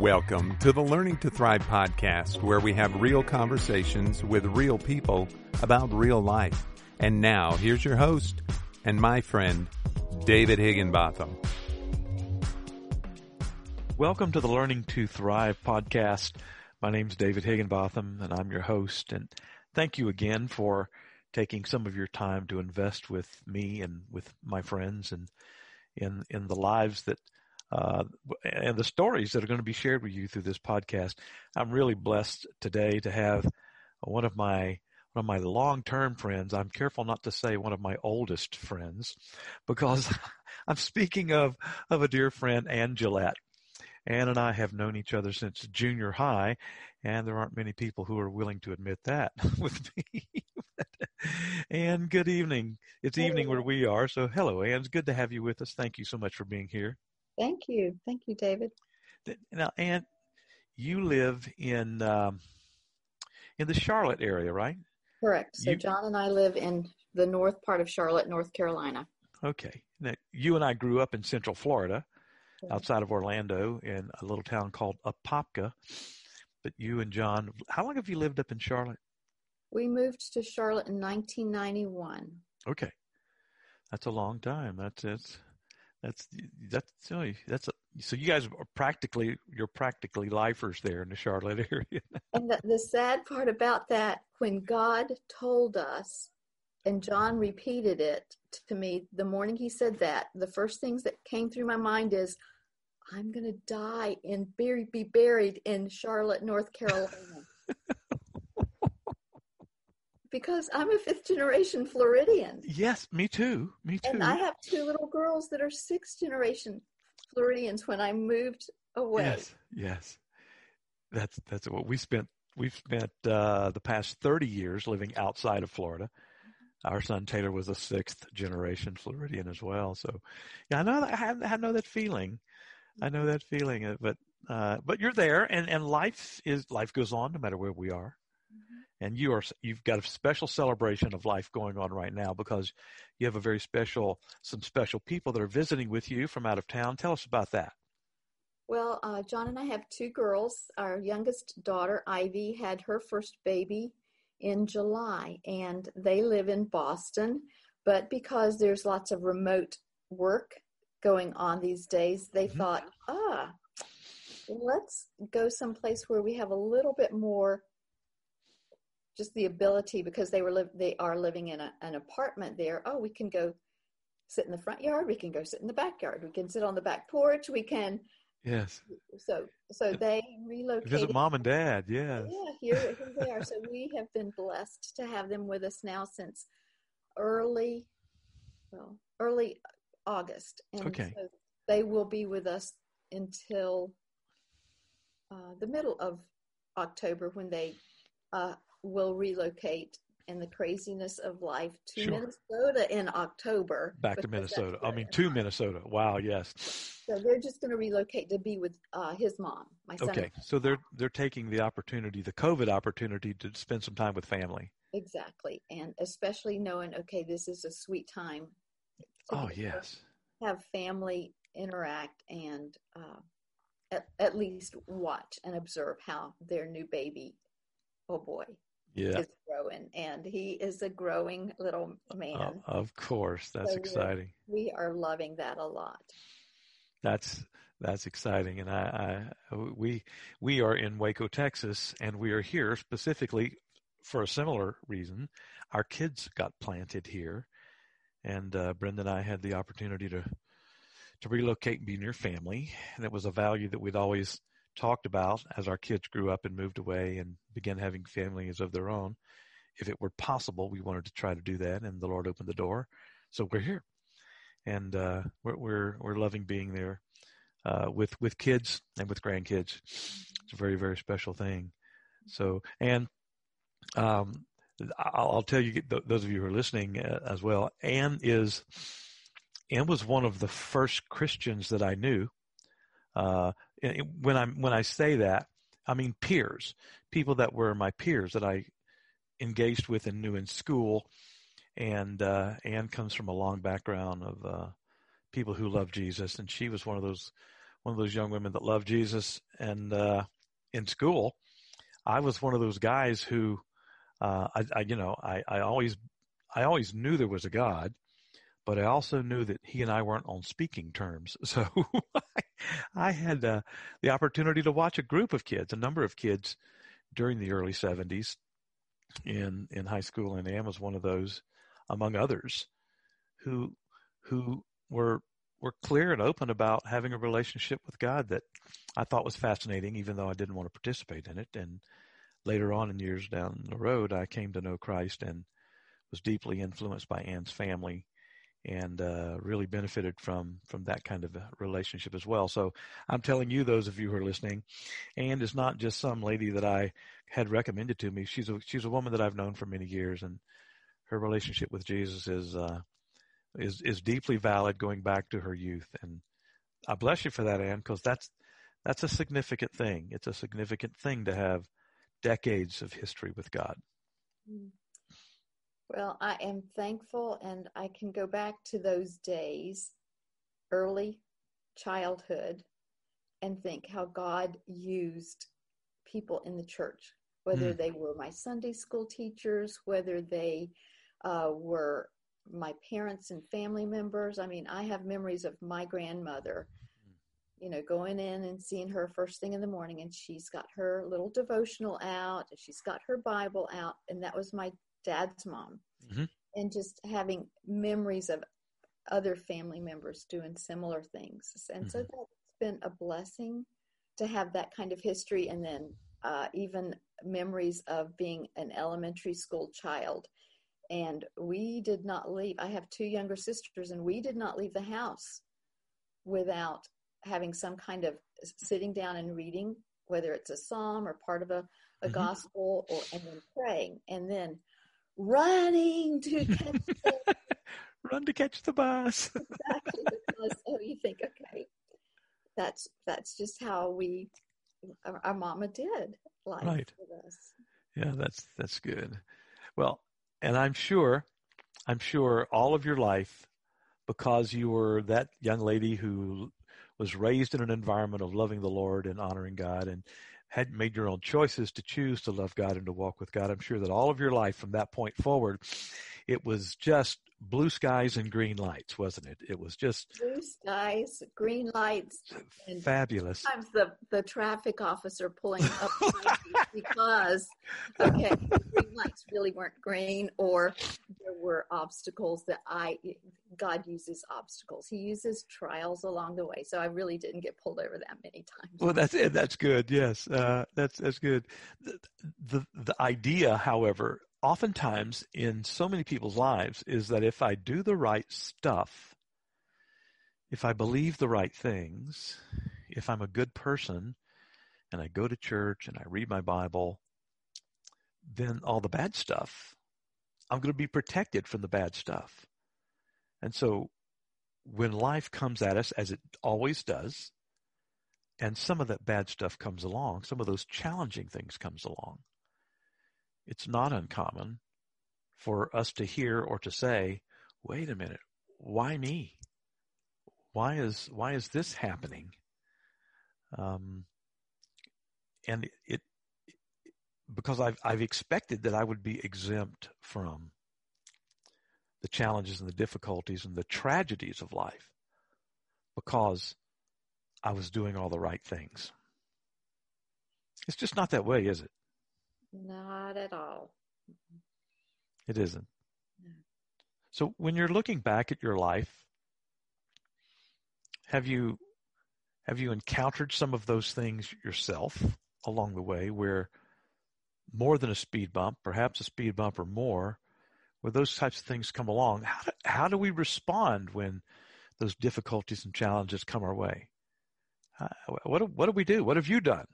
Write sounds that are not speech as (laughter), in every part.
Welcome to the Learning to Thrive podcast, where we have real conversations with real people about real life. And now, here's your host and my friend, David Higginbotham. Welcome to the Learning to Thrive podcast. My name is David Higginbotham, and I'm your host. And thank you again for taking some of your time to invest with me and with my friends and in in the lives that uh, and the stories that are going to be shared with you through this podcast. I'm really blessed today to have one of my one of my long-term friends. I'm careful not to say one of my oldest friends because (laughs) I'm speaking of of a dear friend, Ann Gillette. Ann and I have known each other since junior high, and there aren't many people who are willing to admit that (laughs) with me. Ann, good evening. It's evening where we are, so hello, Ann. It's good to have you with us. Thank you so much for being here. Thank you. Thank you, David. Now, Ann, you live in um, in the Charlotte area, right? Correct. So You- John and I live in the north part of Charlotte, North Carolina. Okay. Now, you and I grew up in Central Florida, Correct. outside of Orlando, in a little town called Apopka. But you and John, how long have you lived up in Charlotte? We moved to Charlotte in 1991. Okay, that's a long time. That's that's that's that's so that's so you guys are practically you're practically lifers there in the Charlotte (laughs) area. And the, the sad part about that, when God told us, and John repeated it to me the morning he said that, the first things that came through my mind is, I'm going to die and bury, be buried in Charlotte, North Carolina. Because I'm a fifth generation Floridian. yes, me too. Me too. And I have two little girls that are sixth generation Floridians when I moved away. Yes, yes. That's that's what we spent. We've spent uh, the past thirty years living outside of Florida. Our son Taylor was a sixth generation Floridian as well. So, yeah, I know that, I, I know that feeling. I know that feeling. uh, But uh, but you're there, and and life is life goes on no matter where we are. And you are you've got a special celebration of life going on right now because you have a very special some special people that are visiting with you from out of town. Tell us about that. Well, uh, John and I have two girls. Our youngest daughter, Ivy, had her first baby in July, and they live in Boston. But because there's lots of remote work going on these days, they Mhm. thought, ah, let's go someplace where we have a little bit more just the ability because they were live they are living in a, an apartment there oh we can go sit in the front yard we can go sit in the backyard we can sit on the back porch we can Yes. so so they relocated Visit mom and dad. Yes. yeah here, here they are so we have been blessed to have them with us now since early well early august and Okay. so they will be with us until uh, the middle of october when they uh, will relocate and the craziness of life to Sure. minnesota in october Back to Minnesota. I mean, to. Minnesota. Wow. Yes. so they're just going to relocate to be with uh, his mom my son Okay. So they're they're taking the opportunity, the COVID opportunity, to spend some time with family. Exactly. And especially knowing, okay, this is a sweet time. Oh yes. Have family interact and uh, at, at least watch and observe how their new baby, oh boy, Yeah. is growing. And he is a growing little Uh, man. of course. That's So exciting. we are loving that a lot. That's that's exciting. And I, I we we are in Waco, Texas, and we are here specifically for a similar reason. Our kids got planted here, and uh, Brenda and I had the opportunity to to relocate and be near family, and it was a value that we'd always talked about as our kids grew up and moved away and began having families of their own. If it were possible, we wanted to try to do that, and the Lord opened the door, so we're here, and uh, we're we're we're loving being there uh, with with kids and with grandkids. It's a very very special thing. So and um, I'll, I'll tell you those of you who are listening uh, as well. Ann is Ann was one of the first Christians that I knew. Uh, when I when I say that, I mean peers, people that were my peers that I engaged with and knew in school. And uh, Ann comes from a long background of uh, people who love Jesus, and she was one of those one of those young women that love Jesus. And uh, in school, I was one of those guys who, uh, I, I, you know, I, I always, I always knew there was a God, but I also knew that he and I weren't on speaking terms. (laughs) So I had uh, the opportunity to watch a group of kids, a number of kids, during the early '70s in in high school, and Ann was one of those, among others, who who were were clear and open about having a relationship with God that I thought was fascinating, even though I didn't want to participate in it. And later on in years down the road, I came to know Christ and was deeply influenced by Ann's family and uh, really benefited from from that kind of relationship as well. So I'm telling you, those of you who are listening, and it's not just some lady that I had recommended to me. She's a she's a woman that I've known for many years, and her relationship with Jesus is uh, is is deeply valid, going back to her youth. And I bless you for that, Ann, because that's that's a significant thing. It's a significant thing to have decades of history with God. Mm. Well, I am thankful, and I can go back to those days, early childhood, and think how God used people in the church, whether mm. they were my Sunday school teachers, whether they uh, were my parents and family members. I mean, I have memories of my grandmother, you know, going in and seeing her first thing in the morning, and she's got her little devotional out, and she's got her Bible out, and that was my dad's mom. Mm-hmm. And just having memories of other family members doing similar things. And mm-hmm. so that's been a blessing to have that kind of history. And then uh, even memories of being an elementary school child. And we did not leave. I have two younger sisters, and we did not leave the house without having some kind of sitting down and reading, whether it's a psalm or part of a, a mm-hmm. gospel, or and then praying. And then running to catch the (laughs) run to catch the bus. (laughs) exactly because oh you think okay that's that's just how we our, our mama did life right. with us. Yeah, that's that's good. Well, and I'm sure I'm sure all of your life because you were that young lady who was raised in an environment of loving the Lord and honoring God and had made your own choices to choose to love God and to walk with God, I'm sure that all of your life from that point forward, it was just blue skies and green lights, wasn't it? It was just blue skies, green lights, and fabulous. Sometimes the the traffic officer pulling up (laughs) because okay, green lights really weren't green, or there were obstacles that I God uses obstacles. He uses trials along the way, so I really didn't get pulled over that many times. Well, that's that's good. Yes, uh, that's that's good. The, the the idea, however, oftentimes in so many people's lives is that if I do the right stuff, if I believe the right things, if I'm a good person and I go to church and I read my Bible, then all the bad stuff, I'm going to be protected from the bad stuff. And so when life comes at us, as it always does, and some of that bad stuff comes along, some of those challenging things comes along, it's not uncommon for us to hear or to say, wait a minute, why me? Why is, why is this happening? Um, and it, because I've, I've expected that I would be exempt from the challenges and the difficulties and the tragedies of life because I was doing all the right things. It's just not that way, is it? Not at all. It isn't. No. So when you're looking back at your life, have you have you encountered some of those things yourself along the way where more than a speed bump, perhaps a speed bump or more, where those types of things come along? How do, how do we respond when those difficulties and challenges come our way? Uh, what what do we do? What have you done?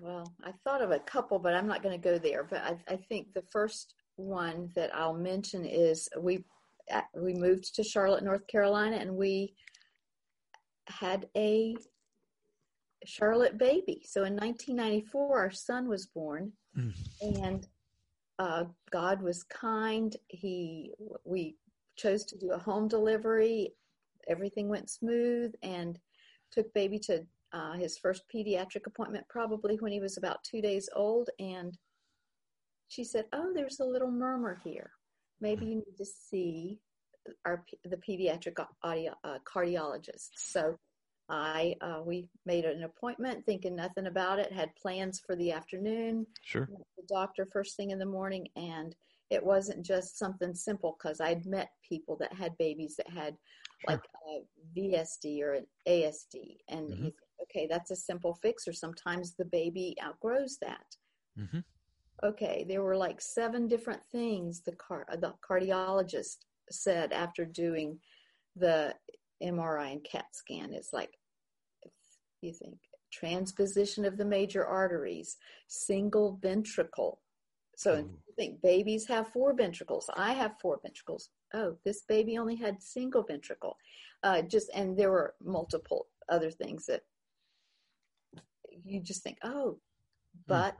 Well, I thought of a couple, but I'm not going to go there. But I, I, think the first one that I'll mention is we uh, we moved to Charlotte, North Carolina, and we had a Charlotte baby. So in 1994, our son was born, mm. and uh, God was kind. He we chose to do a home delivery everything went smooth and took baby to uh, his first pediatric appointment probably when he was about two days old. And she said, "Oh, there's a little murmur here. Maybe you need to see our the pediatric audio, uh, cardiologist." So I uh, we made an appointment, thinking nothing about it. Had plans for the afternoon. Sure. The doctor first thing in the morning, and it wasn't just something simple because I'd met people that had babies that had Sure. like a VSD or an ASD, and Mhm. Okay, that's a simple fix. Or sometimes the baby outgrows that. hmm Okay, there were like seven different things the car the cardiologist said after doing the MRI and CAT scan. It's like you think transposition of the major arteries, single ventricle. So Ooh. you think babies have four ventricles. I have four ventricles. Oh, this baby only had single ventricle. Uh, just and there were multiple other things that you just think, oh, but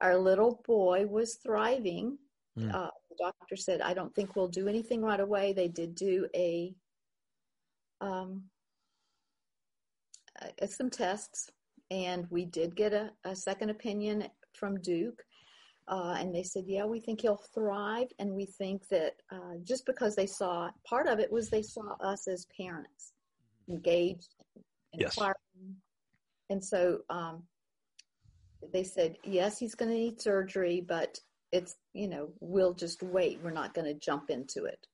our little boy was thriving. Mm. Uh, the doctor said, I don't think we'll do anything right away. They did do a um, uh, some tests, and we did get a, a second opinion from Duke. Uh, and they said, yeah, we think he'll thrive. And we think that uh, just because they saw part of it was they saw us as parents engaged, Yes. inquiring. And so um, they said, yes, he's going to need surgery, but it's, you know, we'll just wait. We're not going to jump into it.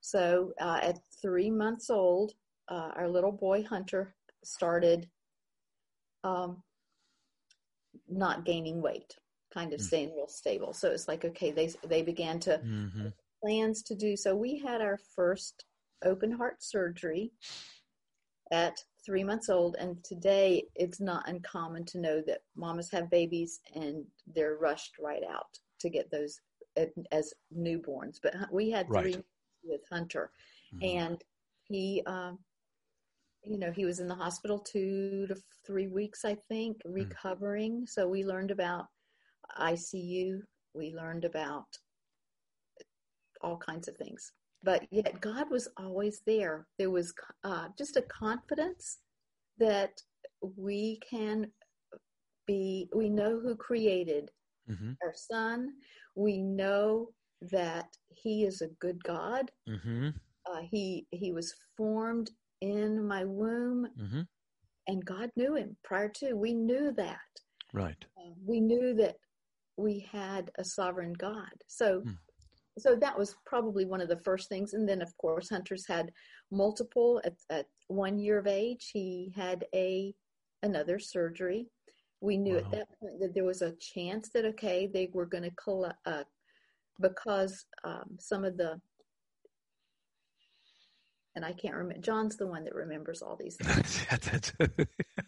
So uh, at three months old, uh, our little boy Hunter started um, not gaining weight, kind of Mm. staying real stable. So it's like, okay, they, they began to hmm plans to do so. We had our first open heart surgery at three months old, and today it's not uncommon to know that mamas have babies and they're rushed right out to get those as newborns. But we had Right. three with Hunter, Mhm. and he, um, you know, he was in the hospital two to three weeks, I think, recovering. So we learned about ICU. We learned about all kinds of things. But yet God was always there. There was uh, just a confidence that we can be, we know who created Mhm. our son. We know that he is a good God. Mhm. Uh, he, he was formed in my womb Mhm. and God knew him prior to. We knew that. Right. uh, we knew that we had a sovereign God. So, Hmm. So that was probably one of the first things. And then, of course, Hunter's had multiple. At, at one year of age, he had a another surgery. We knew Wow. at that point that there was a chance that okay, they were going to collect uh, because um, some of the and I can't remember. John's the one that remembers all these (laughs) things (laughs)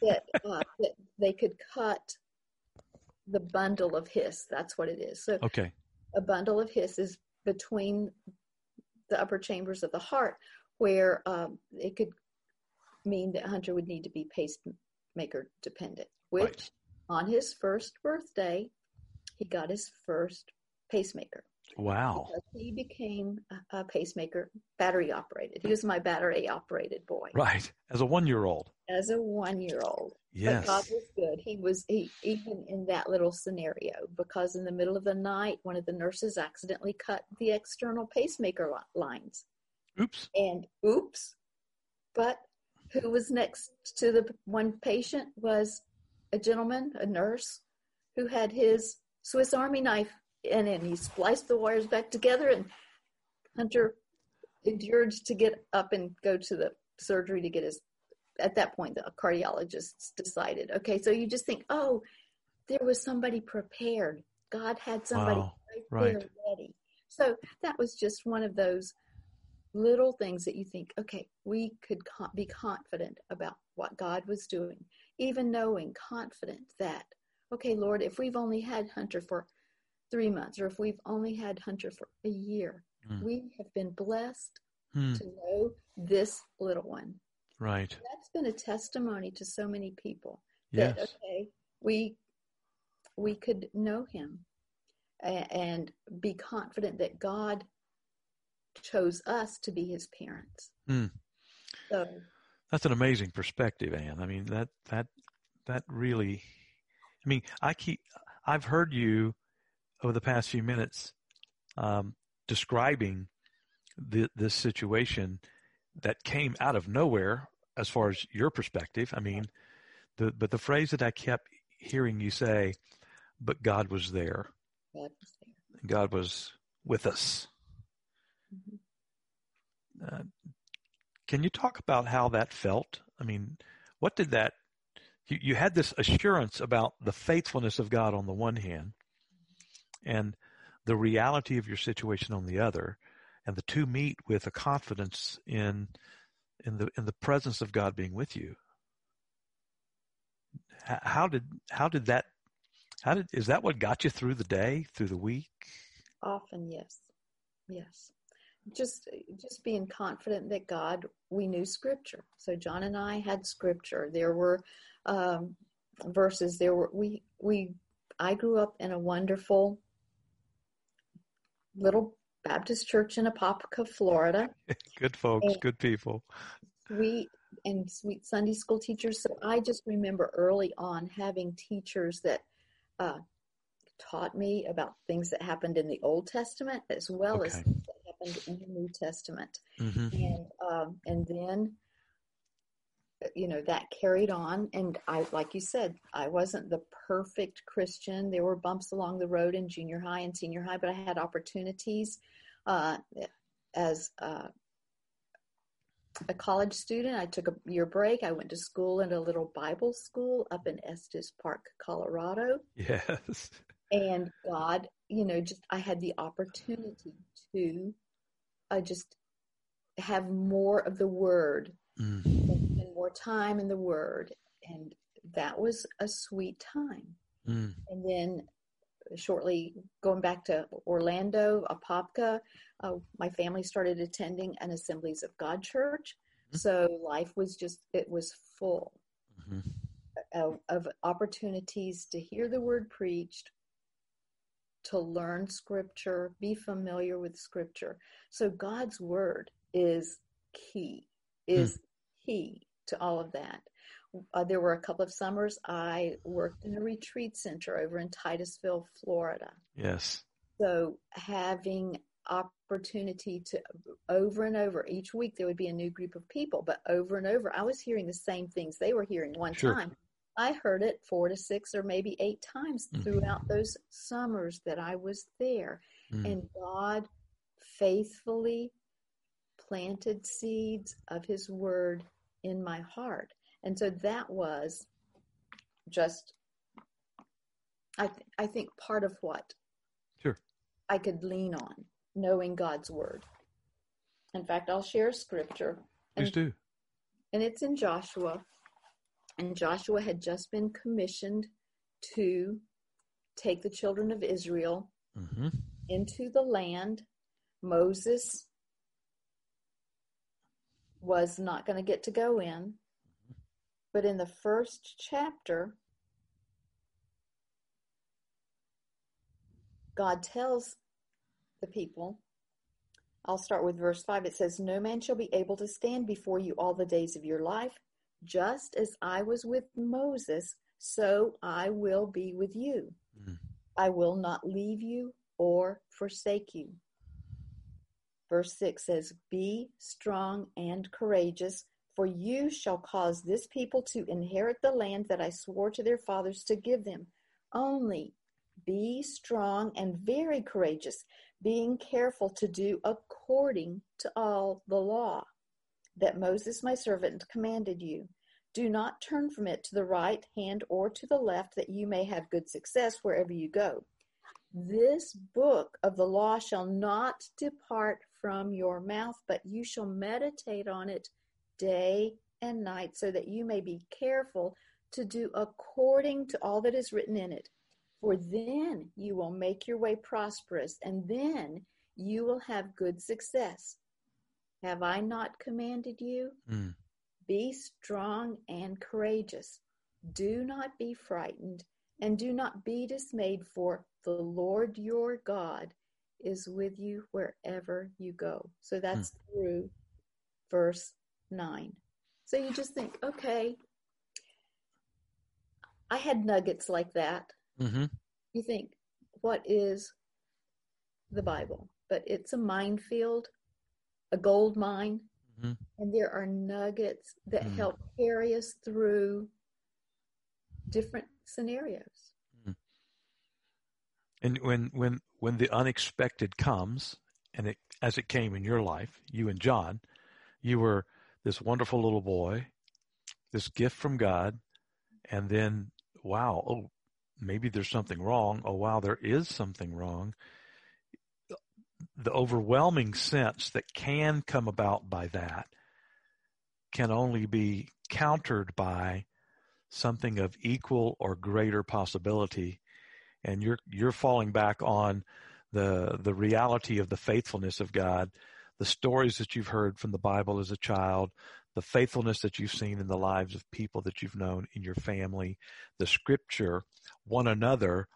that, uh, that they could cut the bundle of His. That's what it is. So okay. a bundle of His is between the upper chambers of the heart, where um, it could mean that Hunter would need to be pacemaker dependent. Which, Right. on his first birthday, he got his first pacemaker. Wow. He became a, pacemaker, battery operated. He was my battery operated boy Right. As a one-year-old. as a one year old. Yes. But God was good. He was he, even in that little scenario because in the middle of the night, one of the nurses accidentally cut the external pacemaker lines, Oops. and oops! But who was next to the one patient was a gentleman, a nurse, who had his Swiss Army knife and he spliced the wires back together. And Hunter endured to get up and go to the surgery to get his at that point the cardiologists decided okay so you just think oh there was somebody prepared god had somebody Wow. right, there Right. ready so that was just one of those little things that you think okay we could co- be confident about what god was doing even knowing confident that okay lord if we've only had hunter for three months or if we've only had hunter for a year Mm. we have been blessed Hmm. to know this little one Right. that's been a testimony to so many people Yes. that okay we we could know him and be confident that god chose us to be his parents So that's an amazing perspective, Ann. I mean that that that really. I mean, I keep. I've heard you over the past few minutes um, describing the, this situation that came out of nowhere, as far as your perspective. I mean, the but the phrase that I kept hearing you say, "But God was there." God was there. God was with us. Mm-hmm. Uh, can you talk about how that felt? I mean, what did that? You, you had this assurance about the faithfulness of God on the one hand, and the reality of your situation on the other, and the two meet with a confidence in in the in the presence of God being with you. How did how did that how did is that what got you through the day, through the week? Often, yes, yes. Just just being confident that God, we knew Scripture. So John and I had Scripture. There were um, verses. There were we we. I grew up in a wonderful little Baptist church in Apopka, Florida. (laughs) good folks, and good people. We and sweet Sunday school teachers. So I just remember early on having teachers that uh, taught me about things that happened in the Old Testament as well Okay. as things that happened in the New Testament. hmm And um, and then you know that carried on and I like you said I wasn't the perfect Christian there were bumps along the road in junior high and senior high but I had opportunities uh, as uh, a college student I took a year break I went to school in a little Bible school up in Estes Park Colorado Yes. (laughs) and God, you know, just I had the opportunity to uh, just have more of the Word Mm. More time in the Word, and that was a sweet time. Mm. And then shortly going back to Orlando, Apopka, uh, my family started attending an Assemblies of God church. Mhm. So life was just, it was full hmm of, of opportunities to hear the word preached, to learn scripture, be familiar with scripture. So God's word is key, is key to all of that. Uh, there were a couple of summers I worked in a retreat center over in Titusville, Florida. Yes. So having opportunity to over and over each week there would be a new group of people, but over and over I was hearing the same things they were hearing one Sure. time. I heard it four to six or maybe eight times Mhm. throughout those summers that I was there. Mm. And God faithfully planted seeds of His Word in my heart. And so that was just, I, th- I think, part of what Sure. I could lean on, knowing God's Word. In fact, I'll share a scripture, Please and, do. and it's in Joshua. And Joshua had just been commissioned to take the children of Israel hmm into the land. Moses was not going to get to go in. But in the first chapter, God tells the people, I'll start with verse 5. It says, No man shall be able to stand before you all the days of your life. Just as I was with Moses, so I will be with you. Mm. I will not leave you or forsake you. Verse 6 says, Be strong and courageous, for you shall cause this people to inherit the land that I swore to their fathers to give them. Only be strong and very courageous, being careful to do according to all the law that Moses my servant commanded you. Do not turn from it to the right hand or to the left, that you may have good success wherever you go. This book of the law shall not depart from your mouth, but you shall meditate on it day and night, so that you may be careful to do according to all that is written in it. For then you will make your way prosperous, and then you will have good success. Have I not commanded you? Mm. Be strong and courageous. Do not be frightened, and do not be dismayed, for the Lord your God is with you wherever you go. So that's through verse nine. So you just think, okay, I had nuggets like that. Mm-hmm. You think, what is the Bible? But it's a minefield, a gold mine, mm-hmm. and there are nuggets that mm. help carry us through different scenarios. Mm. And when when when the unexpected comes, and it as it came in your life, you and John, you were this wonderful little boy, this gift from God, and then wow, oh, maybe there's something wrong. Oh, wow, there is something wrong. The overwhelming sense that can come about by that can only be countered by something of equal or greater possibility. And you're, you're falling back on the, the reality of the faithfulness of God, the stories that you've heard from the Bible as a child, the faithfulness that you've seen in the lives of people that you've known in your family, the scripture, one another,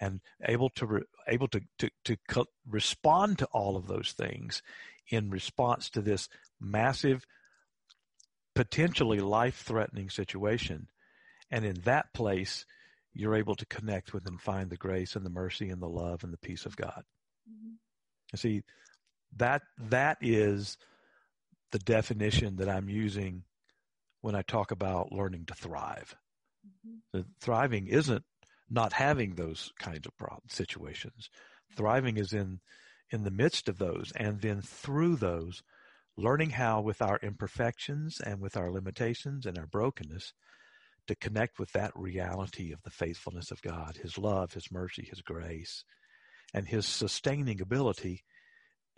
and able to re, able to, to to co- respond to all of those things in response to this massive, potentially life-threatening situation, and in that place, you're able to connect with and find the grace and the mercy and the love and the peace of God. Mm-hmm. See, that that is the definition that I'm using when I talk about learning to thrive. Mm-hmm. thriving isn't not having those kinds of situations. Thriving is in in the midst of those, and then through those, learning how, with our imperfections and with our limitations and our brokenness, to connect with that reality of the faithfulness of God, His love, His mercy, His grace, and His sustaining ability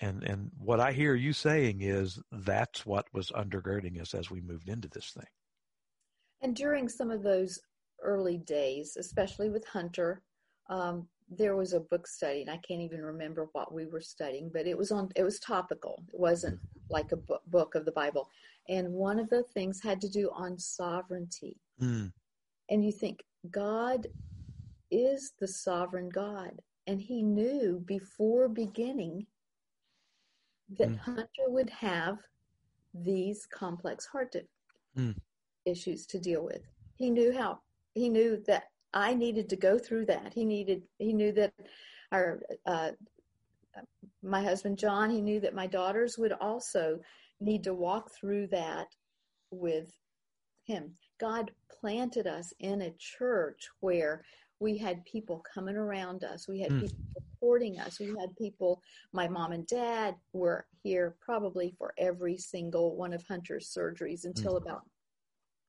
and and what I hear you saying is that's what was undergirding us as we moved into this thing. And during some of those early days, especially with Hunter, um, there was a book study, and I can't even remember what we were studying, but it was on. It was topical. It wasn't like a book, book of the Bible. And one of the things had to do on sovereignty. Mm. And you think God is the sovereign God, and He knew before beginning that mm. Hunter would have these complex heart mm. issues to deal with. He knew how. He knew that I needed to go through that. He needed. He knew that our uh, my husband John. He knew that my daughters would also need to walk through that with him. God planted us in a church where we had people coming around us. We had mm. people supporting us. We had people, my mom and dad were here probably for every single one of Hunter's surgeries until mm. about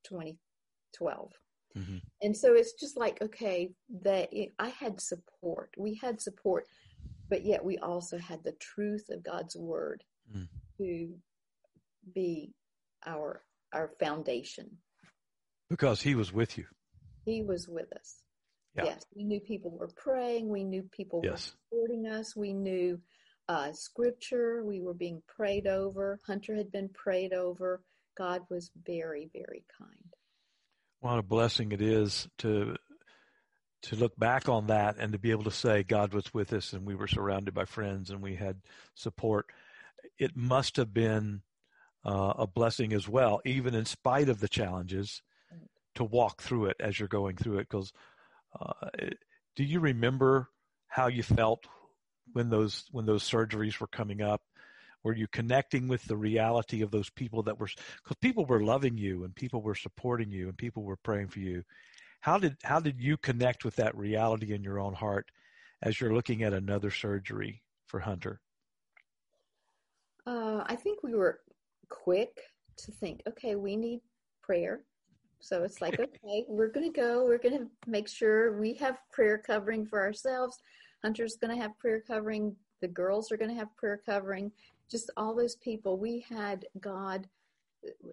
2012. Mm-hmm. And so it's just like, okay, that I had support. We had support, but yet we also had the truth of God's word mm. to be our our foundation. Because he was with you. He was with us. Yeah. Yes, we knew people were praying. We knew people yes. were supporting us. We knew uh, scripture. We were being prayed over. Hunter had been prayed over. God was very, very kind. What a blessing it is to to look back on that and to be able to say God was with us and we were surrounded by friends and we had support. It must have been uh, a blessing as well, even in spite of the challenges, to walk through it as you're going through it. Because uh, do you remember how you felt when those when those surgeries were coming up? Were you connecting with the reality of those people that were because people were loving you and people were supporting you and people were praying for you? How did how did you connect with that reality in your own heart as you're looking at another surgery for Hunter? Uh, I think we were quick to think, okay, we need prayer. So it's like, okay, we're going to go. We're going to make sure we have prayer covering for ourselves. Hunter's going to have prayer covering. The girls are going to have prayer covering. Just all those people. We had God,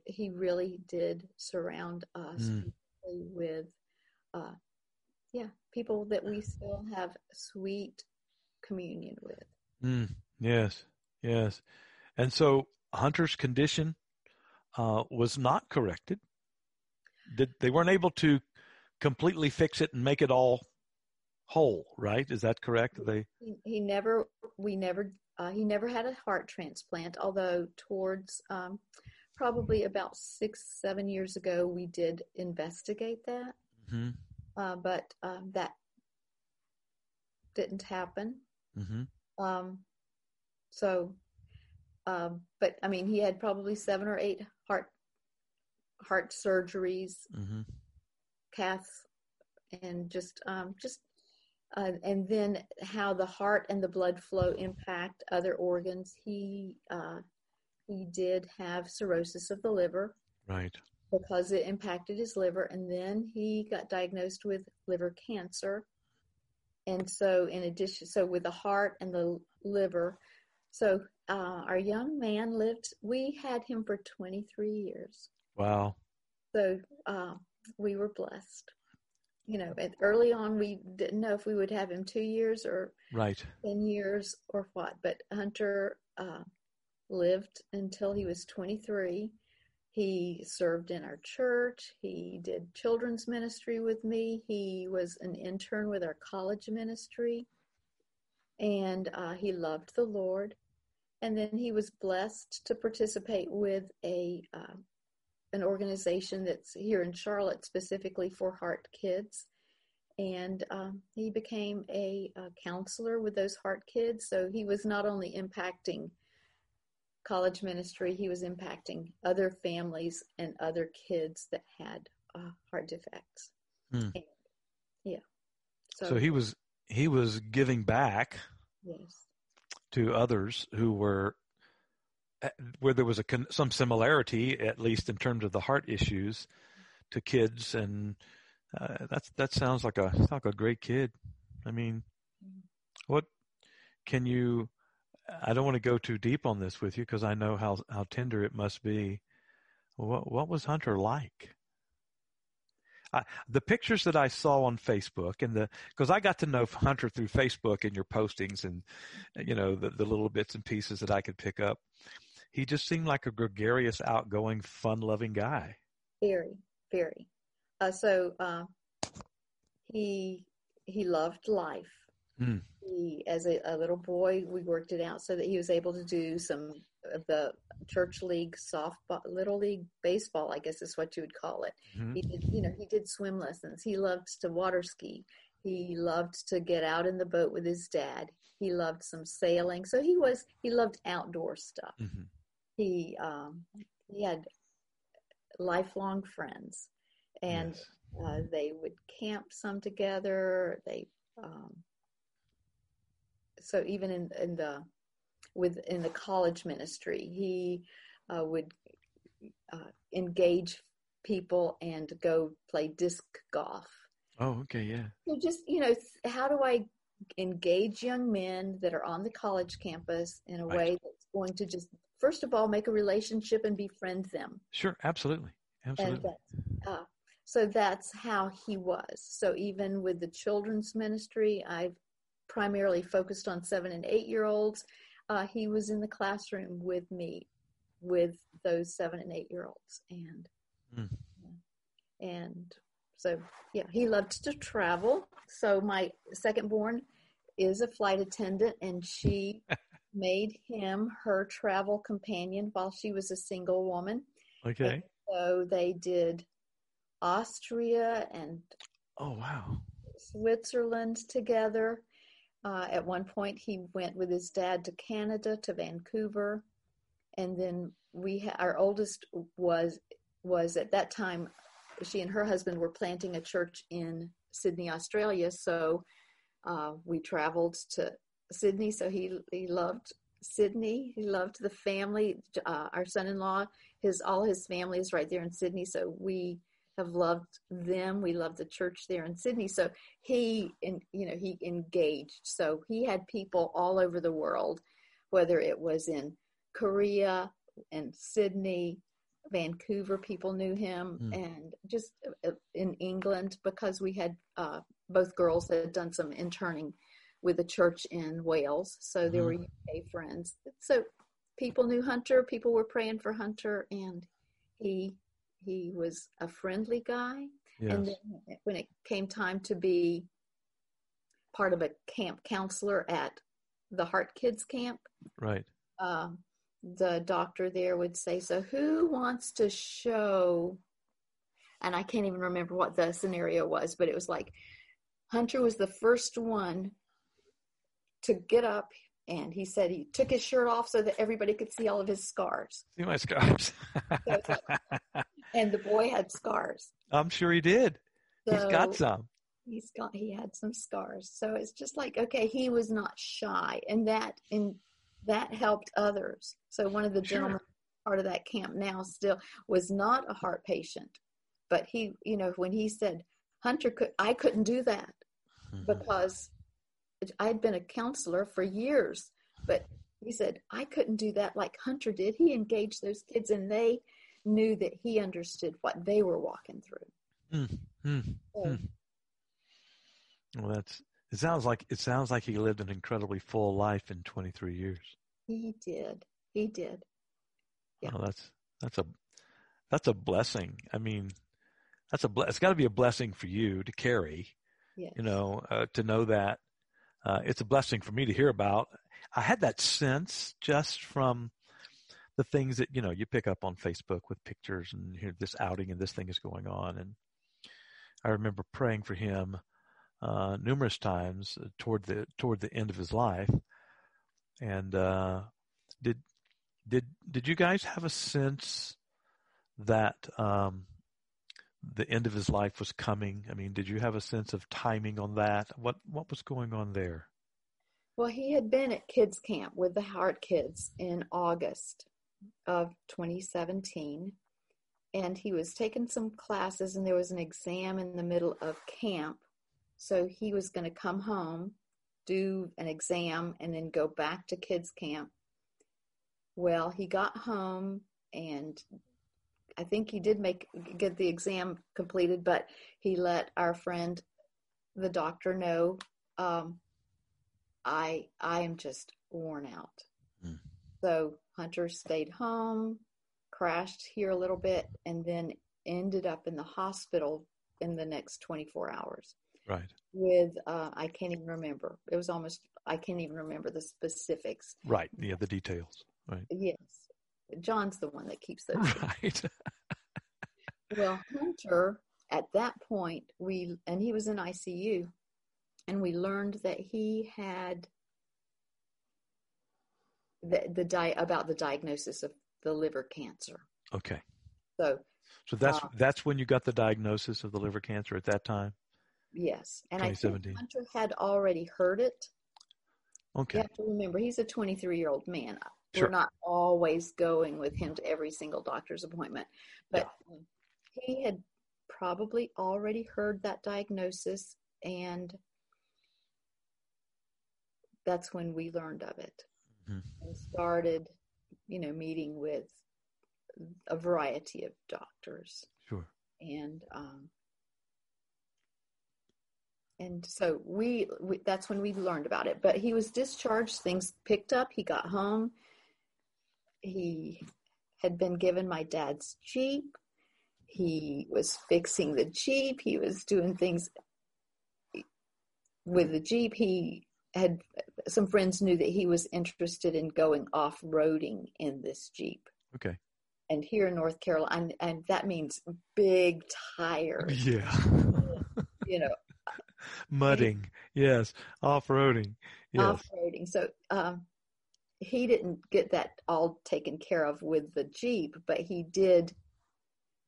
He really did surround us mm. with, uh, yeah, people that we still have sweet communion with. Mm. Yes, yes. And so Hunter's condition uh, was not corrected did they weren't able to completely fix it and make it all whole, right? Is that correct? They he, he never we never uh, he never had a heart transplant, although towards um, probably about six, seven years ago, we did investigate that, hmm uh, but um, that didn't happen. hmm Um, so, um, but I mean, he had probably seven or eight heart surgeries, hmm caths, and just um, just uh, and then how the heart and the blood flow impact other organs. He uh, he did have cirrhosis of the liver Right. because it impacted his liver, and then he got diagnosed with liver cancer. And so, in addition, so with the heart and the liver, so uh, our young man lived. We had him for 23 years. Wow. So uh, we were blessed. You know, and early on, we didn't know if we would have him two years or Right. 10 years or what. But Hunter uh, lived until he was 23. He served in our church. He did children's ministry with me. He was an intern with our college ministry. And uh, he loved the Lord. And then he was blessed to participate with a uh, an organization that's here in Charlotte specifically for heart kids. And um, he became a, a counselor with those heart kids. So he was not only impacting college ministry, he was impacting other families and other kids that had uh, heart defects. Hmm. And, yeah. So, So he was he was giving back yes, to others who were where there was a con- some similarity at least in terms of the heart issues to kids and uh, that's that sounds like a like a great kid. I mean what can you i don't want to go too deep on this with you because i know how how tender it must be. What what was hunter like? I, the pictures that I saw on Facebook and the because I got to know Hunter through Facebook and your postings and you know the, the little bits and pieces that I could pick up. He just seemed like a gregarious, outgoing, fun-loving guy. very, very. Uh, so uh, he he loved life. Hmm. He, as a, a little boy, we worked it out so that he was able to do some of the church league softball, little league baseball, I guess is what you would call it. Mhm. He did, you know, he did swim lessons. He loved to water ski. He loved to get out in the boat with his dad. He loved some sailing. So he was he loved outdoor stuff. Mhm. He um, he had lifelong friends, and Yes. uh, they would camp some together. They um, so even in in the with in the college ministry, he uh, would uh, engage people and go play disc golf. Oh, okay, yeah. So just you know, how do I engage young men that are on the college campus in a Right. way that's going to just first of all make a relationship and befriend them, Sure, absolutely, absolutely. that, uh, so that's how he was. So even with the children's ministry, I've primarily focused on seven and eight year olds. Uh, he was in the classroom with me, with those seven and eight year olds, and Mm. and so yeah, he loved to travel. So my second born is a flight attendant, and she (laughs) made him her travel companion while she was a single woman. Okay. So they did Austria and Oh, wow. Switzerland together. Uh, at one point, he went with his dad to Canada, to Vancouver, and then we ha- our oldest was was at that time. She and her husband were planting a church in Sydney, Australia. So uh, we traveled to Sydney. So he he loved Sydney. He loved the family. Uh, our son-in-law, his all his family is right there in Sydney. So we have loved them. We love the church there in Sydney. So he, in, you know, he engaged. So he had people all over the world, whether it was in Korea and Sydney, Vancouver, people knew him, Hmm. and just uh, in England because we had uh, both girls had done some interning with a church in Wales. So there Mhm. were UK friends. So people knew Hunter. People were praying for Hunter, and he he was a friendly guy. Yes. And then when it came time to be part of a camp counselor at the Heart Kids camp, right. um, the doctor there would say, So who wants to show? And I can't even remember what the scenario was, but it was like Hunter was the first one to get up and he said he took his shirt off so that everybody could see all of his scars. See my scars. (laughs) and the boy had scars. I'm sure he did. So he's got some. He's got he had some scars. So it's just like okay, he was not shy, and that and that helped others. So one of the sure. gentlemen part of that camp now still was not a heart patient, but he, you know, when he said Hunter could, I couldn't do that mm-hmm. Because I'd been a counselor for years, but he said, I couldn't do that like Hunter did. He engaged those kids and they knew that he understood what they were walking through. Mm, mm, so, mm. Well, that's, it sounds like, it sounds like he lived an incredibly full life in 23 years. He did. He did. Yeah. Oh, that's, that's a, that's a blessing. I mean, that's a, it's got to be a blessing for you to carry, yes. you know, uh, to know that uh, it's a blessing for me to hear about. I had that sense just from the things that you know you pick up on Facebook with pictures and here this outing and this thing is going on. And I remember praying for him uh, numerous times toward the toward the end of his life. And uh, did did did you guys have a sense that um, the end of his life was coming? I mean, did you have a sense of timing on that? What what was going on there? Well, he had been at kids camp with the Heart Kids in August of 2017 and he was taking some classes and there was an exam in the middle of camp. So he was going to come home, do an exam and then go back to kids camp. Well, he got home and I think he did make get the exam completed, but he let our friend, the doctor, know. Um, I I am just worn out. Mm. So Hunter stayed home, crashed here a little bit, and then ended up in the hospital in the next 24 hours. Right. With uh, I can't even remember. It was almost I can't even remember the specifics. Right. Yeah, the details. Right. Yes. John's the one that keeps those. (laughs) Right. well, (laughs) Hunter, at that point, we and he was in ICU, and we learned that he had the the di- about the diagnosis of the liver cancer. Okay. So. So that's uh, that's when you got the diagnosis of the liver cancer at that time. Yes, and I think Hunter had already heard it. Okay. You have to remember, he's a 23 year old man. Sure. We're not always going with him to every single doctor's appointment, but yeah. he had probably already heard that diagnosis, and that's when we learned of it mm-hmm. and started, you know, meeting with a variety of doctors. Sure. And um, and so we, we, that's when we learned about it but he was discharged things picked up he got home he had been given my dad's jeep. He was fixing the jeep. He was doing things with the jeep. He had some friends knew that he was interested in going off-roading in this jeep. Okay. And here in north carolina and, and that means big tires. (laughs) Yeah. (laughs) You know. Mudding. Yes. Off-roading. Yes. off-roading. So um, he didn't get that all taken care of with the jeep but he did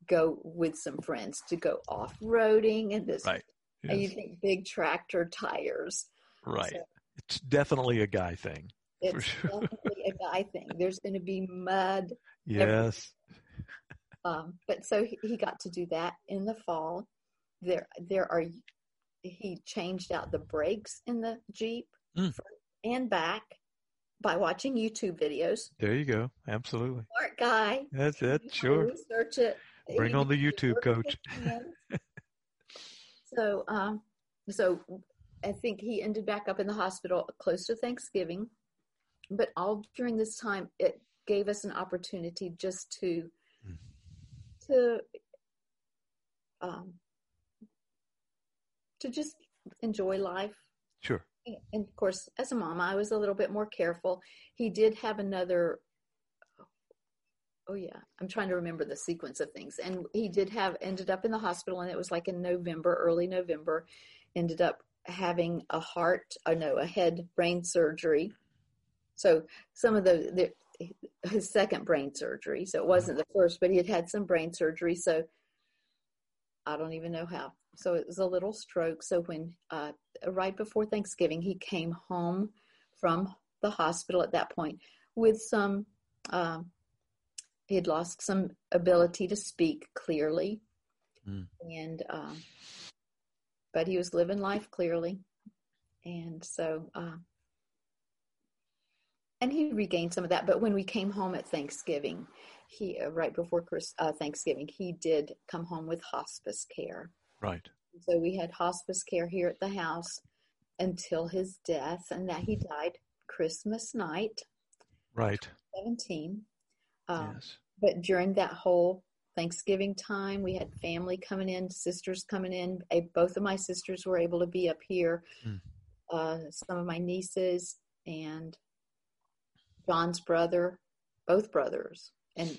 go with some friends to go off-roading and this right. yes. and you think big tractor tires. Right. So, it's definitely a guy thing it's sure. definitely a guy thing. There's going to be mud yes. Um, but so he, he got to do that in the fall. There there are he changed out the brakes in the Jeep mm. and back by watching YouTube videos. There you go. Absolutely. Smart guy. That's it. Sure. Research it. Bring on the YouTube coach. so, um, so I think he ended back up in the hospital close to Thanksgiving, but all during this time, it gave us an opportunity just to, mm. to, um, to just enjoy life. Sure. And of course, as a mom, I was a little bit more careful. He did have another oh yeah, I'm trying to remember the sequence of things. And he did have ended up in the hospital, and it was like in November, early November. Ended up having a heart, oh no, a head brain surgery. So some of the, the his second brain surgery. So it wasn't the first, but he had had some brain surgery. So I don't even know how. So it was a little stroke. So when uh, right before Thanksgiving, he came home from the hospital at that point with some. Um, he had lost some ability to speak clearly, mm. and um, but he was living life clearly, and so. Uh, and he regained some of that. But when we came home at Thanksgiving, he uh, right before Chris, uh, Thanksgiving, he did come home with hospice care. Right. So we had hospice care here at the house until his death, and that he died Christmas night. Right. Seventeen. Um, yes. But during that whole Thanksgiving time, we had family coming in, sisters coming in. Both of my sisters were able to be up here. Mm. Uh, some of my nieces and John's brother, both brothers and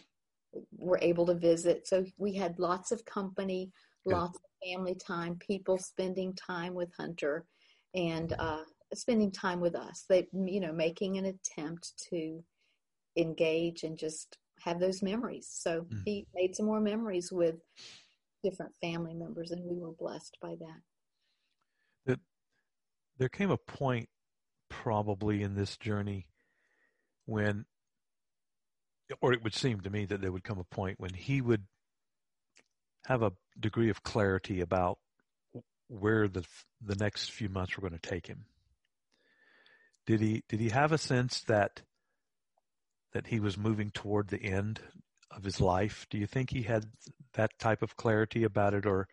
were able to visit. So we had lots of company, lots of family time, people spending time with Hunter and uh, spending time with us. They, you know, making an attempt to engage and just have those memories. So mm. he made some more memories with different family members, and we were blessed by that. That there came a point, probably in this journey, when or it would seem to me that there would come a point when he would have a degree of clarity about where the the next few months were going to take him. Did he did he have a sense that that he was moving toward the end of his life? Do you think he had that type of clarity about it, or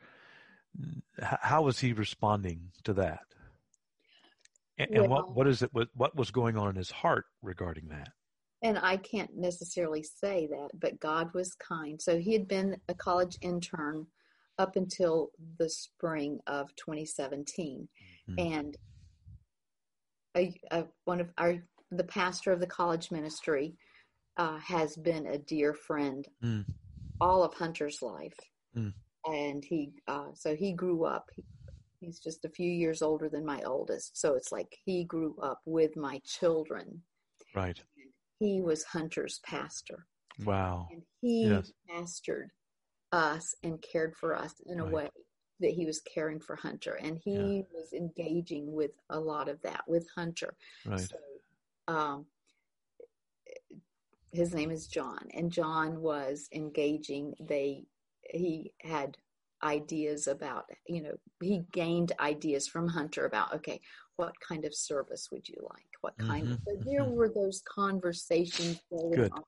how was he responding to that? And, well, and what what is it? What, what was going on in his heart regarding that? and I can't necessarily say that, but God was kind. So he had been a college intern up until the spring of 2017, mm-hmm. and a, a, one of our the pastor of the college ministry uh, has been a dear friend mm. all of Hunter's life, mm. and he uh, so he grew up. He, he's just a few years older than my oldest, so it's like he grew up with my children. Right he was Hunter's pastor. Wow. And he yes. pastored us and cared for us in right. a way that he was caring for Hunter. And he yeah. was engaging with a lot of that with Hunter. Right. So, um, his name is John, and John was engaging. They he had ideas about you know he gained ideas from hunter about okay what kind of service would you like what kind mm-hmm. of so there mm-hmm. were those conversations going on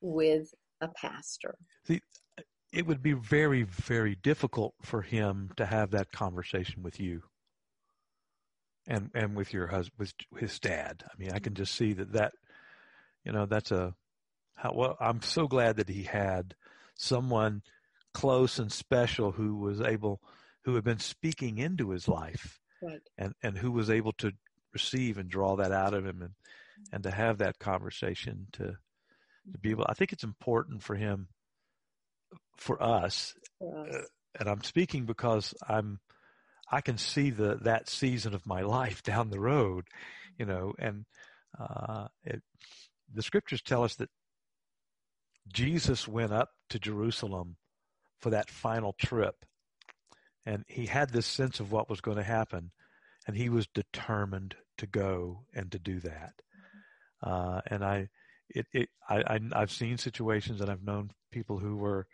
with a pastor See, it would be very very difficult for him to have that conversation with you and and with your husband with his dad i mean i can just see that that you know that's a how well i'm so glad that he had someone close and special who was able, who had been speaking into his life, right. and and who was able to receive and draw that out of him, and and to have that conversation to to be able. I think it's important for him, for us, for us. Uh, and I'm speaking because I'm. I can see the that season of my (laughs) life down the road, you know, and uh, it, the scriptures tell us that Jesus went up to Jerusalem for that final trip. And he had this sense of what was going to happen, and he was determined to go and to do that. Uh, and I, it, it, I, I, have seen situations, and I've known people who were,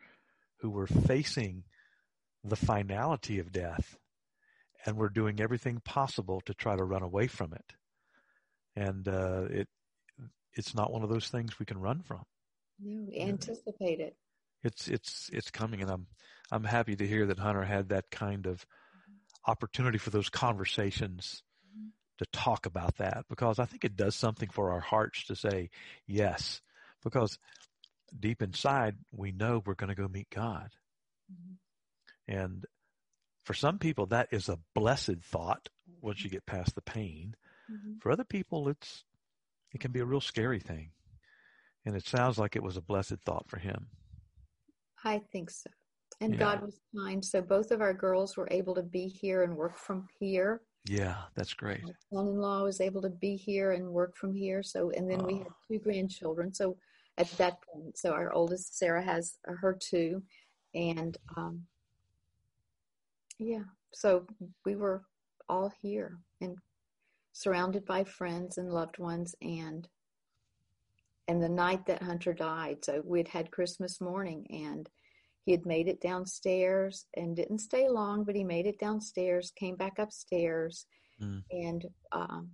who were facing the finality of death, and were doing everything possible to try to run away from it. And uh, it, it's not one of those things we can run from. No, anticipate it it's it's it's coming, and I'm I'm happy to hear that Hunter had that kind of opportunity for those conversations to talk about that because I think it does something for our hearts to say yes because deep inside we know we're going to go meet God. Mm-hmm. And for some people that is a blessed thought once you get past the pain. Mm-hmm. For other people it's it can be a real scary thing. And it sounds like it was a blessed thought for him. I think so. And Yeah. God was kind. So both of our girls were able to be here and work from here. Yeah, that's great. My son-in-law was able to be here and work from here. So, and then we had Oh. two grandchildren. So at that point, so our oldest Sarah has her two, and um, yeah, so we were all here and surrounded by friends and loved ones, and and the night that Hunter died, so we'd had Christmas morning, and he had made it downstairs and didn't stay long, but he made it downstairs, came back upstairs, Mm. and um,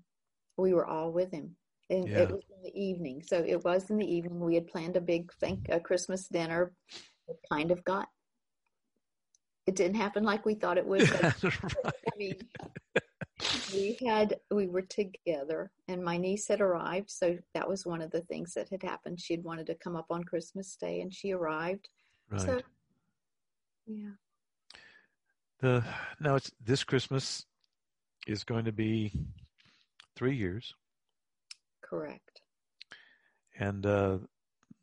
we were all with him. And Yeah. it was in the evening, so it was in the evening. We had planned a big thank a Christmas dinner. It kind of got. It didn't happen like we thought it would. But right. (laughs) (laughs) I mean, we had we were together, and my niece had arrived, so that was one of the things that had happened. She had wanted to come up on Christmas Day, and she arrived. Right. So, yeah, The now it's this Christmas is going to be three years, correct. and uh,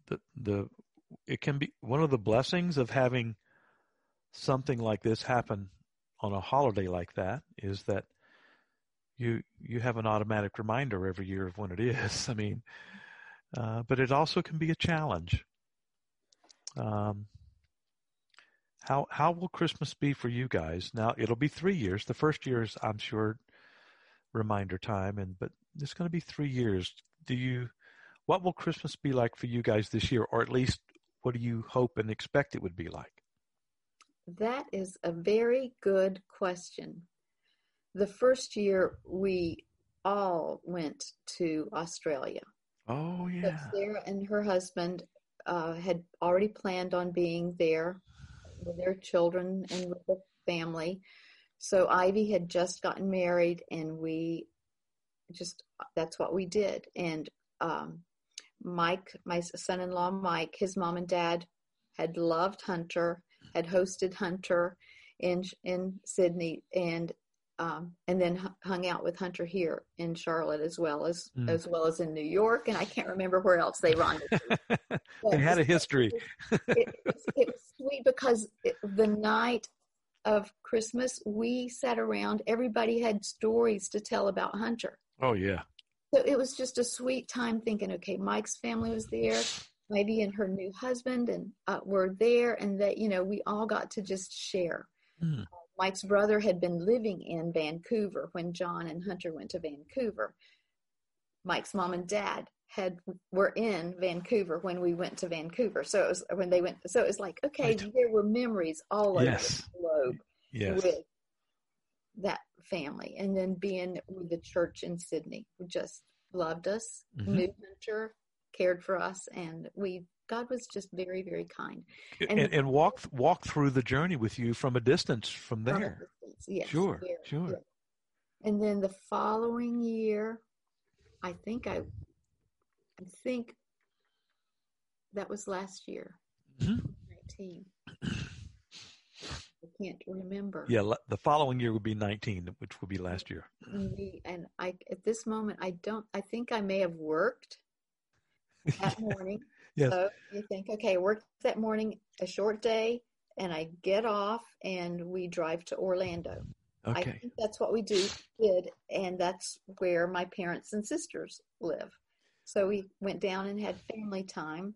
the the it can be one of the blessings of having something like this happen on a holiday like that is that you you have an automatic reminder every year of when it is. (laughs) I mean, uh, but it also can be a challenge. Um, how how will Christmas be for you guys? Now it'll be three years. The first year is, I'm sure, reminder time, and but it's going to be three years. Do you? What will Christmas be like for you guys this year, or at least what do you hope and expect it would be like? That is a very good question. The first year we all went to Australia. Oh So yeah, Sarah and her husband uh, had already planned on being there with their children and with the family. So Ivy had just gotten married, and we just that's what we did. And um, Mike, my son-in-law, Mike, his mom and dad had loved Hunter, had hosted Hunter in in Sydney, and um, and then hung out with Hunter here in Charlotte as well as Mm. as well as in New York, and I can't remember where else they rendezvoused. (laughs) they had a history. it, it, was, it was sweet because it, the night of Christmas, we sat around. Everybody had stories to tell about Hunter. Oh yeah, So it was just a sweet time thinking, okay, Mike's family was there, maybe and her new husband and uh, were there, and that, you know, we all got to just share. Mm. Mike's brother had been living in Vancouver when John and Hunter went to Vancouver. Mike's mom and dad had were in Vancouver when we went to Vancouver. So it was when they went. So it was like okay, Right. there were memories all over Yes. the globe yes, with that family, and then being with the church in Sydney, who just loved us, Mhm. knew Hunter, cared for us, and we. God was just very, very kind. and, and, walk walk through the journey with you from a distance from From there. distance, Yes, Sure, sure. And then the following year, I think I, I think that was last year, Mhm. 19. (clears throat) (clears throat) I can't remember. Yeah, the following year would be 19, which would be last year. And I, at this moment, I don't, I think I may have worked that morning. (laughs) Yes. So you think, okay, I worked that morning, a short day, and I get off and we drive to Orlando. Okay. I think that's what we do did, and that's where my parents and sisters live. So we went down and had family time.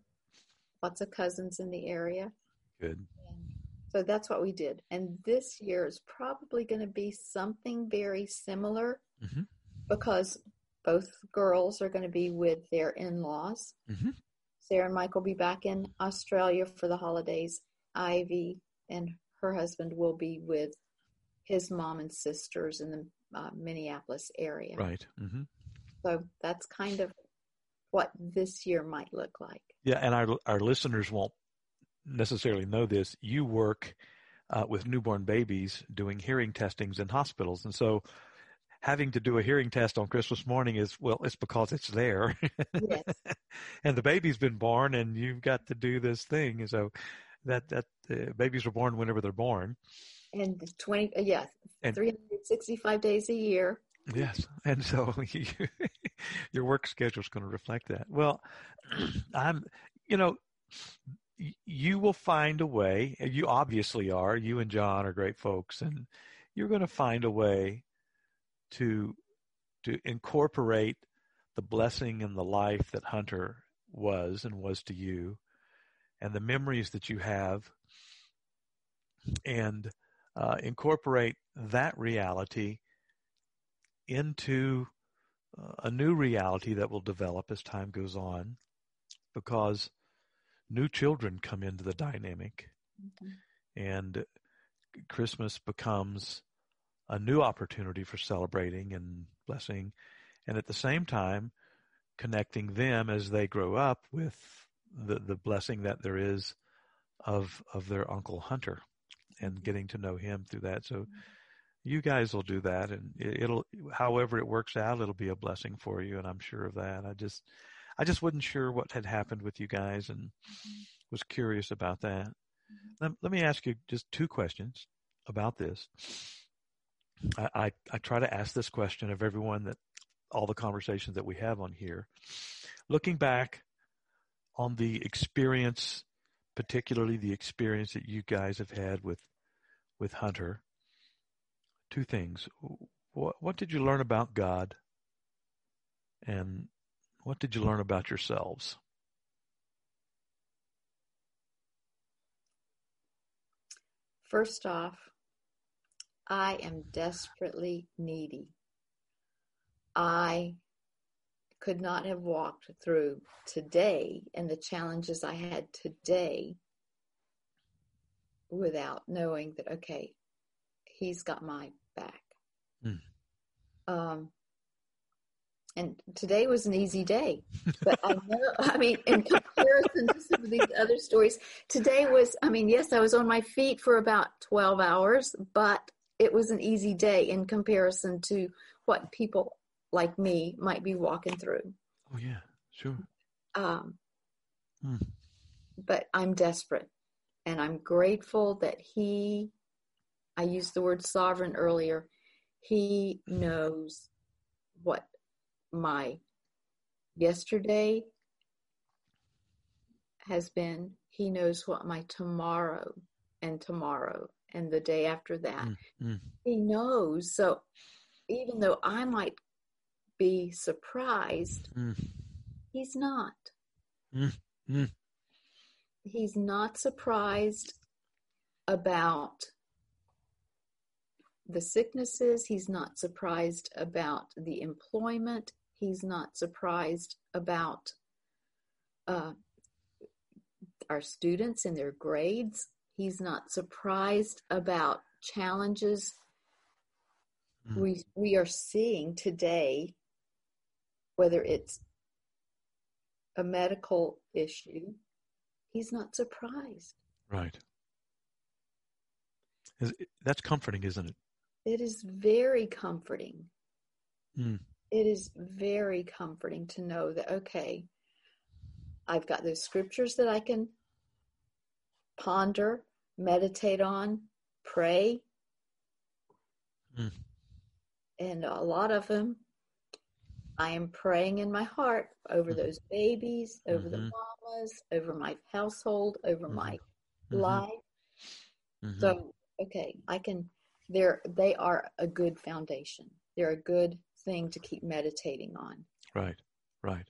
Lots of cousins in the area. Good. And so that's what we did. And this year is probably going to be something very similar Mhm. because both girls are going to be with their in-laws. Mhm. Sarah and Mike will be back in Australia for the holidays. Ivy and her husband will be with his mom and sisters in the uh, Minneapolis area. Right. hmm So that's kind of what this year might look like. Yeah, and our our listeners won't necessarily know this. You work uh, with newborn babies doing hearing testings in hospitals, and so having to do a hearing test on Christmas morning is well, it's because it's there, Yes. (laughs) and the baby's been born, and you've got to do this thing. And so that that uh, babies are born whenever they're born. and 20, uh, yeah, And- 365 days a year. Yes, and so (laughs) you your work schedule is going to reflect that. Well, (clears throat) I'm, you know, you will find a way. You obviously are. You and John are great folks, and you're going to find a way to to incorporate the blessing and the life that Hunter was and was to you, and the memories that you have, and uh, incorporate that reality into uh, a new reality that will develop as time goes on because new children come into the dynamic mm-hmm. and Christmas becomes a new opportunity for celebrating and blessing and at the same time connecting them as they grow up with the, the blessing that there is of of their uncle Hunter and getting to know him through that. So mm-hmm you guys will do that and it'll however it works out it'll be a blessing for you and i'm sure of that i just i just wasn't sure what had happened with you guys and mm-hmm. was curious about that mm-hmm. let, let, me ask you just two questions about this I, I i try to ask this question of everyone that all the conversations that we have on here looking back on the experience particularly the experience that you guys have had with with hunter two things. What, what did you learn about God? And what did you learn about yourselves? First off, I am desperately needy. I could not have walked through today and the challenges I had today without knowing that, okay, he's got my back. Mm. Um, and today was an easy day, but I know, (laughs) I mean, in comparison to some of these other stories, today was, I mean, yes, I was on my feet for about 12 hours, but it was an easy day in comparison to what people like me might be walking through. Oh, yeah, sure. Um, mm. But I'm desperate and I'm grateful that he I used the word sovereign earlier. He knows what my yesterday has been. He knows what my tomorrow and tomorrow and the day after that. Mm-hmm. He knows. So even though I might be surprised, mm. he's not. Mm-hmm. He's not surprised about the sicknesses. He's not surprised about the employment. He's not surprised about uh, our students and their grades. He's not surprised about challenges mm. we we are seeing today, whether it's a medical issue. He's not surprised. Right. That's comforting, isn't it? It is very comforting. Mm. It is very comforting to know that, okay, I've got those scriptures that I can ponder, meditate on, pray. Mm. And a lot of them, I am praying in my heart over mm-hmm. those babies, over mm-hmm. the mamas, over my household, over mm-hmm. my mm-hmm. life. Mm-hmm. So, okay, I can they're they are a good foundation. They're a good thing to keep meditating on. Right, right.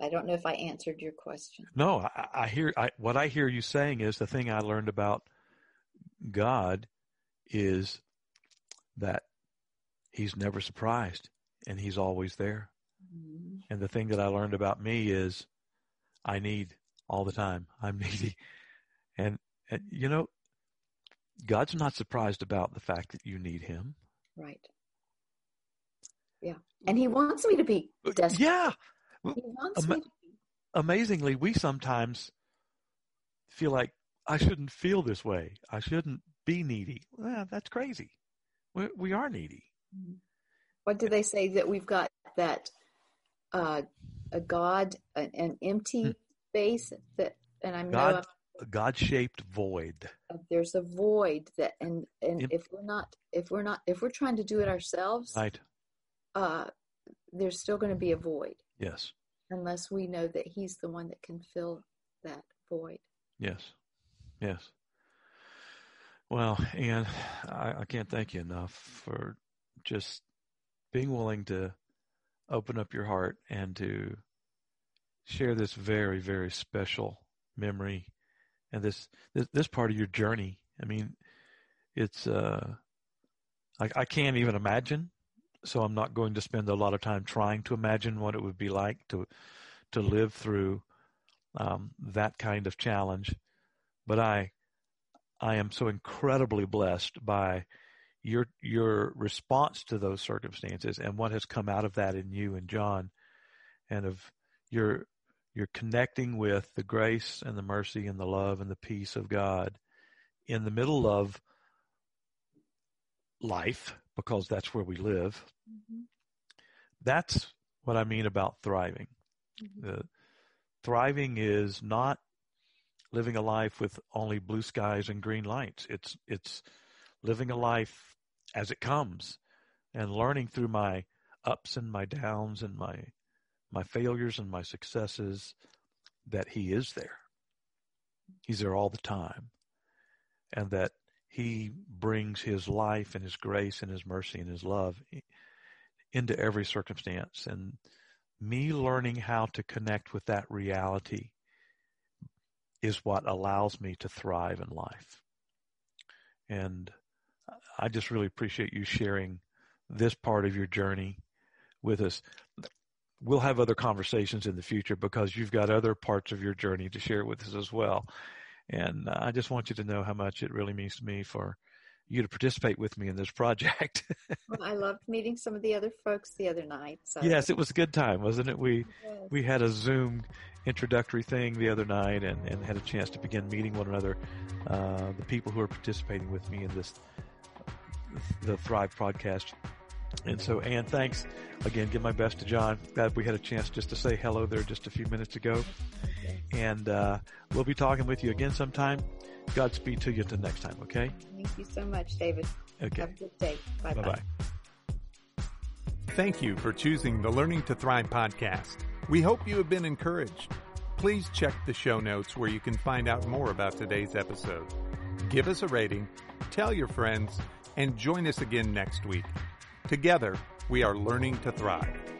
I don't know if I answered your question. No, I, I hear I, what I hear you saying is the thing I learned about God is that He's never surprised and He's always there. Mm-hmm. And the thing that I learned about me is I need all the time. (laughs) I'm needy. And, and you know, God's not surprised about the fact that you need Him. Right. Yeah. And He wants me to be uh, desperate. Yeah. He wants Ama- me. Amazingly, we sometimes feel like I shouldn't feel this way. I shouldn't be needy. Well, that's crazy. We, we are needy. Mm-hmm. What do they say that we've got that uh, a God, an, an empty hmm. space that, and I'm God, a God-shaped void. There's a void that, and and if we're not, if we're not, if we're trying to do it ourselves, right? Uh, there's still going to be a void Yes. unless we know that He's the one that can fill that void. Yes. Yes. Well, and I, I can't thank you enough for just being willing to open up your heart and to share this very, very special memory and this this, this part of your journey. I mean, it's uh, I, I can't even imagine, so I'm not going to spend a lot of time trying to imagine what it would be like to to live through um, that kind of challenge. But I I am so incredibly blessed by your your response to those circumstances and what has come out of that in you and John, and of your you're connecting with the grace and the mercy and the love and the peace of God in the middle of life because that's where we live. Mm-hmm. That's what I mean about thriving. Mm-hmm. Uh, thriving is not living a life with only blue skies and green lights. It's it's living a life as it comes and learning through my ups and my downs and my my failures and my successes that he is there. He's there all the time. And that he brings his life and his grace and his mercy and his love into every circumstance. And me learning how to connect with that reality is what allows me to thrive in life. And I just really appreciate you sharing this part of your journey with us. We'll have other conversations in the future because you've got other parts of your journey to share with us as well. And I just want you to know how much it really means to me for you to participate with me in this project. (laughs) well, I loved meeting some of the other folks the other night. So. Yes, it was a good time, wasn't it? We Yes. we had a Zoom introductory thing the other night and, and had a chance to begin meeting one another, uh, the people who are participating with me in this, the Thrive podcast. And so, Ann, thanks again. Give my best to John. Glad we had a chance just to say hello there just a few minutes ago. And uh, we'll be talking with you again sometime. Godspeed to you until next time, okay? Thank you so much, David. Okay. Have a good day. Bye Bye bye. Thank you for choosing the Learning to Thrive podcast. We hope you have been encouraged. Please check the show notes where you can find out more about today's episode. Give us a rating, tell your friends, and join us again next week. Together, we are learning to thrive.